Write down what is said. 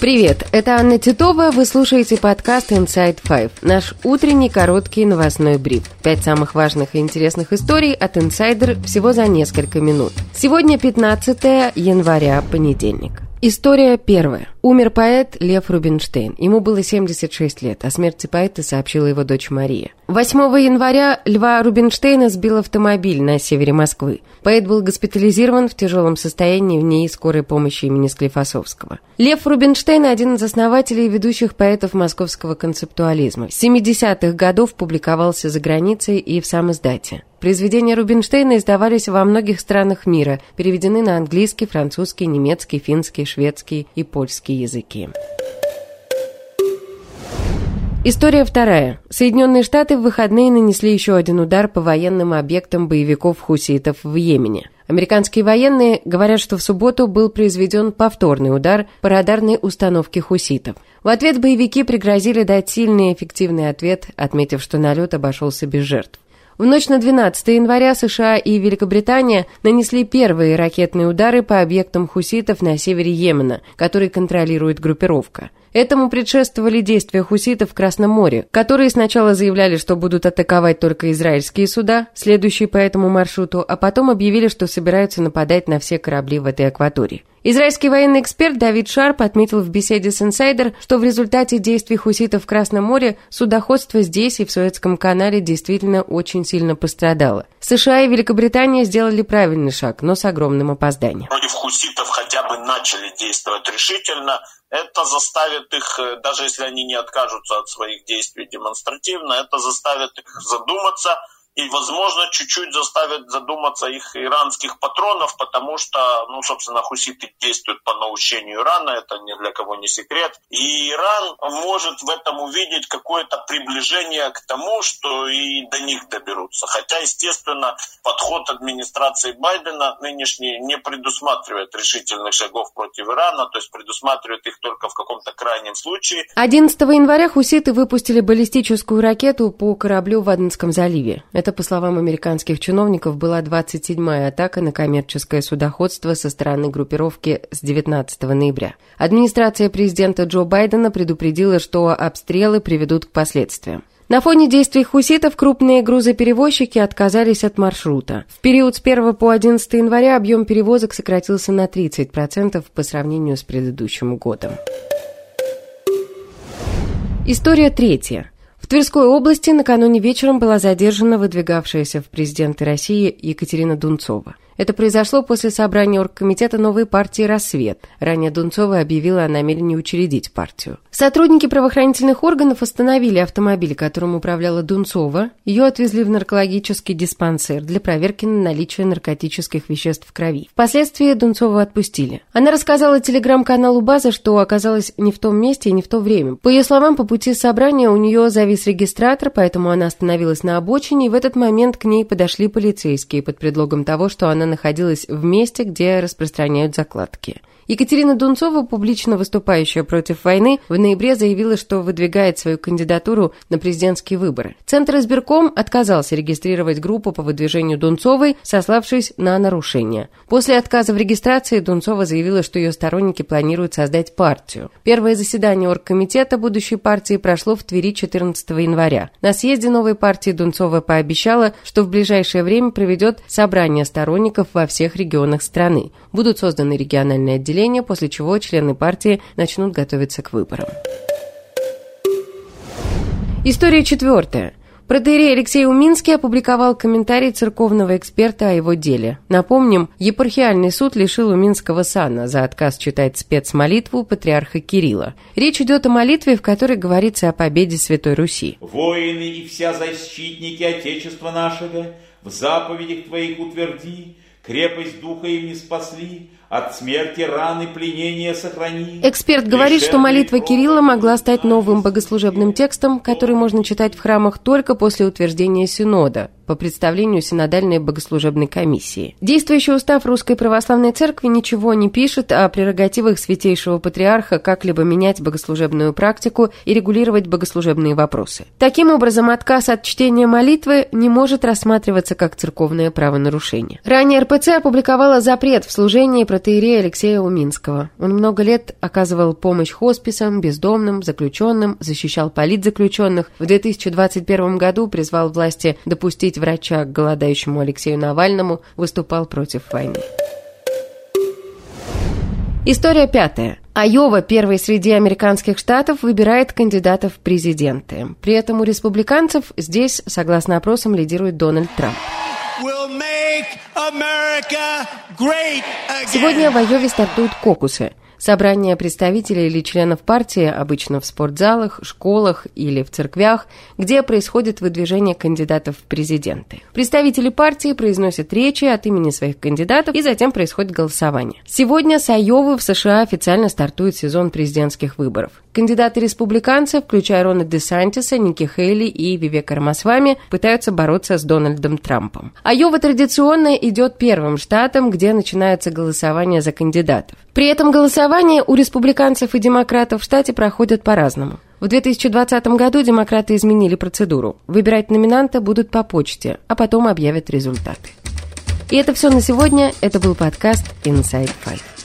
Привет, это Анна Титова, вы слушаете подкаст Inside Five, наш утренний короткий новостной бриф. Пять самых важных и интересных историй от инсайдер всего за несколько минут. Сегодня 15 января, понедельник. История первая. Умер поэт Лев Рубинштейн. Ему было 76 лет. О смерти поэта сообщила его дочь Мария. 8 января Льва Рубинштейна сбил автомобиль на севере Москвы. Поэт был госпитализирован в тяжелом состоянии в ней скорой помощи имени Склифосовского. Лев Рубинштейн – один из основателей и ведущих поэтов московского концептуализма. С 70-х годов публиковался за границей и в сам издате. Произведения Рубинштейна издавались во многих странах мира, переведены на английский, французский, немецкий, финский, шведский и польский языки. История вторая. Соединенные Штаты в выходные нанесли еще один удар по военным объектам боевиков хуситов в Йемене. Американские военные говорят, что в субботу был произведен повторный удар по радарной установке хуситов. В ответ боевики пригрозили дать сильный и эффективный ответ, отметив, что налет обошелся без жертв. В ночь на 12 января США и Великобритания нанесли первые ракетные удары по объектам хуситов на севере Йемена, который контролирует группировка. Этому предшествовали действия хуситов в Красном море, которые сначала заявляли, что будут атаковать только израильские суда, следующие по этому маршруту, а потом объявили, что собираются нападать на все корабли в этой акватории. Израильский военный эксперт Давид Шарп отметил в беседе с «Инсайдер», что в результате действий хуситов в Красном море судоходство здесь и в Суэцком канале действительно очень сильно пострадало. США и Великобритания сделали правильный шаг, но с огромным опозданием. Против хуситов хотя бы начали действовать решительно, это заставит их, э, даже если они не откажутся от своих действий демонстративно, это заставит их задуматься – и, возможно, чуть-чуть заставят задуматься их иранских патронов, потому что, ну, собственно, хуситы действуют по наущению Ирана, это ни для кого не секрет. И Иран может в этом увидеть какое-то приближение к тому, что и до них доберутся. Хотя, естественно, подход администрации Байдена нынешний не предусматривает решительных шагов против Ирана, то есть предусматривает их только в каком-то крайнем случае. 11 января хуситы выпустили баллистическую ракету по кораблю в Аденском заливе. Это, по словам американских чиновников, была 27-я атака на коммерческое судоходство со стороны группировки с 19 ноября. Администрация президента Джо Байдена предупредила, что обстрелы приведут к последствиям. На фоне действий хуситов крупные грузоперевозчики отказались от маршрута. В период с 1 по 11 января объем перевозок сократился на 30% по сравнению с предыдущим годом. История третья. Тверской области накануне вечером была задержана выдвигавшаяся в президенты России Екатерина Дунцова. Это произошло после собрания оргкомитета новой партии «Рассвет». Ранее Дунцова объявила о намерении учредить партию. Сотрудники правоохранительных органов остановили автомобиль, которым управляла Дунцова. Ее отвезли в наркологический диспансер для проверки на наличие наркотических веществ в крови. Впоследствии Дунцову отпустили. Она рассказала телеграм-каналу «База», что оказалась не в том месте и не в то время. По ее словам, по пути собрания у нее завис регистратор, поэтому она остановилась на обочине, и в этот момент к ней подошли полицейские под предлогом того, что она находилась в месте, где распространяют закладки. Екатерина Дунцова, публично выступающая против войны, в ноябре заявила, что выдвигает свою кандидатуру на президентские выборы. Центр избирком отказался регистрировать группу по выдвижению Дунцовой, сославшись на нарушения. После отказа в регистрации Дунцова заявила, что ее сторонники планируют создать партию. Первое заседание оргкомитета будущей партии прошло в Твери 14 января. На съезде новой партии Дунцова пообещала, что в ближайшее время проведет собрание сторонников во всех регионах страны. Будут созданы региональные отделения населения, после чего члены партии начнут готовиться к выборам. История четвертая. Протеерей Алексей Уминский опубликовал комментарий церковного эксперта о его деле. Напомним, епархиальный суд лишил Уминского сана за отказ читать спецмолитву патриарха Кирилла. Речь идет о молитве, в которой говорится о победе Святой Руси. «Воины и вся защитники Отечества нашего, в заповедях Твоих утверди, крепость духа им не спасли, от смерти, раны, пленения сохрани. Эксперт говорит, что молитва Кирилла могла стать новым богослужебным текстом, который можно читать в храмах только после утверждения Синода, по представлению Синодальной богослужебной комиссии. Действующий устав Русской Православной Церкви ничего не пишет о прерогативах Святейшего Патриарха как-либо менять богослужебную практику и регулировать богослужебные вопросы. Таким образом, отказ от чтения молитвы не может рассматриваться как церковное правонарушение. Ранее РПЦ опубликовала запрет в служении протеерея Алексея Уминского. Он много лет оказывал помощь хосписам, бездомным, заключенным, защищал политзаключенных. В 2021 году призвал власти допустить врача к голодающему Алексею Навальному, выступал против войны. История пятая. Айова, первый среди американских штатов, выбирает кандидатов в президенты. При этом у республиканцев здесь, согласно опросам, лидирует Дональд Трамп. Сегодня в Айове стартуют кокусы. Собрание представителей или членов партии обычно в спортзалах, школах или в церквях, где происходит выдвижение кандидатов в президенты. Представители партии произносят речи от имени своих кандидатов и затем происходит голосование. Сегодня с Айовы в США официально стартует сезон президентских выборов. Кандидаты республиканцев, включая Рона Де Сантиса, Ники Хейли и Вивека Рамасвами, пытаются бороться с Дональдом Трампом. Айова традиционно идет первым штатом, где начинается голосование за кандидатов. При этом голосование у республиканцев и демократов в штате проходит по-разному. В 2020 году демократы изменили процедуру. Выбирать номинанта будут по почте, а потом объявят результаты. И это все на сегодня. Это был подкаст Inside Five.